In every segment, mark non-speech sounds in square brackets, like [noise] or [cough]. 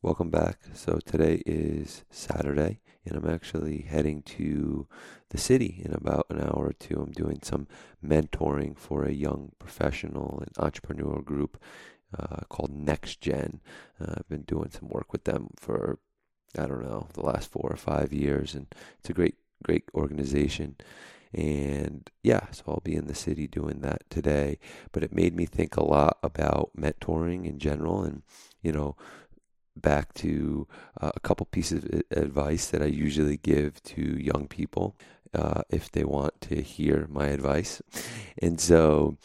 welcome back. So today is Saturday, and I'm actually heading to the city in about an hour or two. I'm doing some mentoring for a young professional and entrepreneurial group uh, called Next Gen. Uh, I've been doing some work with them for I don't know the last four or five years, and it's a great great organization. And yeah, so I'll be in the city doing that today. But it made me think a lot about mentoring in general, and you know back to uh, a couple pieces of advice that I usually give to young people uh, if they want to hear my advice. And so,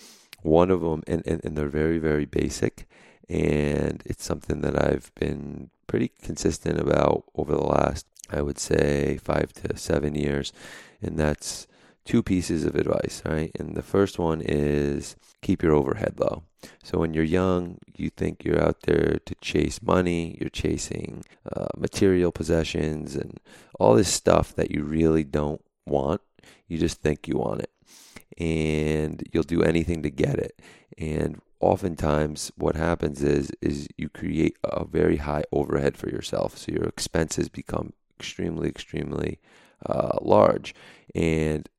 one of them, and, and, and they're very, very basic, and it's something that I've been pretty consistent about over the last, I would say, five to seven years, and that's two pieces of advice, right? And the first one is keep your overhead low. So when you're young, you think you're out there to chase money, you're chasing uh, material possessions and all this stuff that you really don't want. You just think you want it. And you'll do anything to get it. And oftentimes what happens is is you create a very high overhead for yourself. So your expenses become extremely, extremely uh, large. And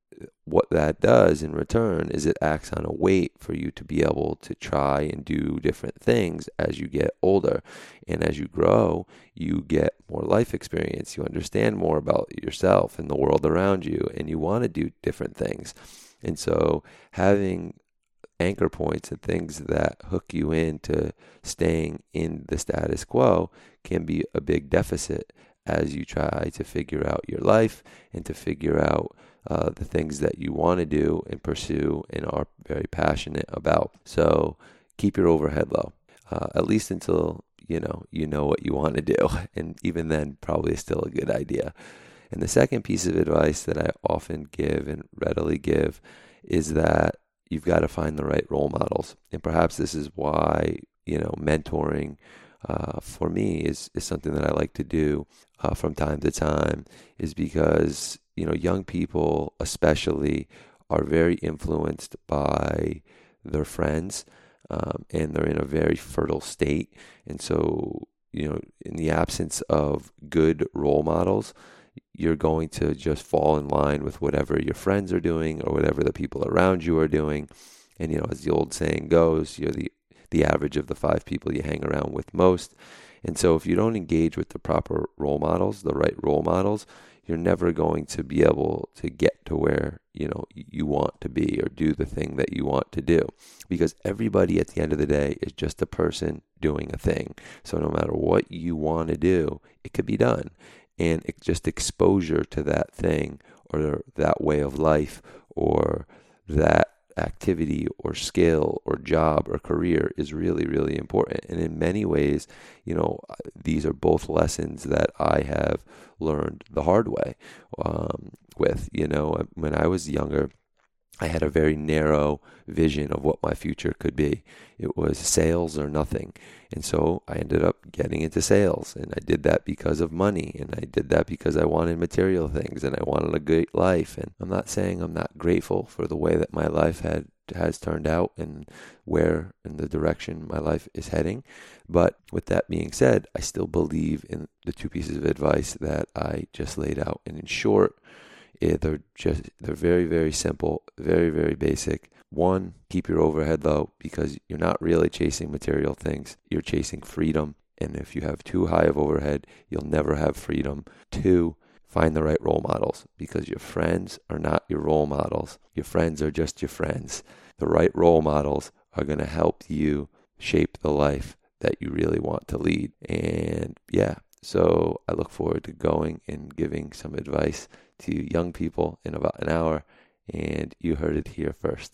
what that does in return is it acts on a weight for you to be able to try and do different things as you get older. And as you grow, you get more life experience. You understand more about yourself and the world around you, and you want to do different things. And so, having anchor points and things that hook you into staying in the status quo can be a big deficit as you try to figure out your life and to figure out uh, the things that you want to do and pursue and are very passionate about. So keep your overhead low, uh, at least until you know you know what you want to do, [laughs] and even then, probably still a good idea. And the second piece of advice that I often give and readily give is that you've got to find the right role models, and perhaps this is why you know mentoring. Uh, for me is is something that I like to do uh, from time to time is because you know young people especially are very influenced by their friends um, and they're in a very fertile state. And so you know in the absence of good role models you're going to just fall in line with whatever your friends are doing or whatever the people around you are doing. And you know as the old saying goes you're the the average of the five people you hang around with most and so if you don't engage with the proper role models, the right role models, you're never going to be able to get to where, you know, you want to be or do the thing that you want to do. Because everybody at the end of the day is just a person doing a thing. So no matter what you want to do, it could be done. And it, just exposure to that thing or that way of life or that activity or skill or job or career is really, really important. And in many ways, you know, these are both lessons that I have learned the hard way um, with. You know, when I was younger, I had a very narrow vision of what my future could be. It was sales or nothing. And so I ended up getting into sales. And I did that because of money. And I did that because I wanted material things and I wanted a great life. And I'm not saying I'm not grateful for the way that my life had has turned out and where and the direction my life is heading. But with that being said, I still believe in the two pieces of advice that I just laid out. And in short, yeah, they're just they're very very simple, very very basic. One, keep your overhead low because you're not really chasing material things. You're chasing freedom, and if you have too high of overhead, you'll never have freedom. Two, find the right role models because your friends are not your role models. Your friends are just your friends. The right role models are going to help you shape the life that you really want to lead. And yeah, so I look forward to going and giving some advice to young people in about an hour. And you heard it here first.